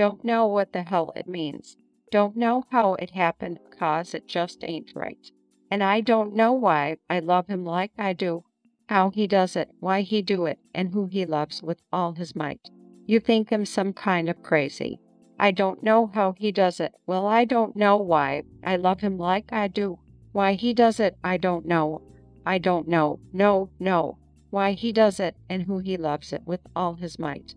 Don't know what the hell it means. Don't know how it happened cause it just ain't right. And I don't know why I love him like I do, how he does it, why he do it, and who he loves with all his might. You think him some kind of crazy. I don't know how he does it. Well, I don't know why I love him like I do. Why he does it, I don't know. I don't know, no, no, why he does it and who he loves it with all his might.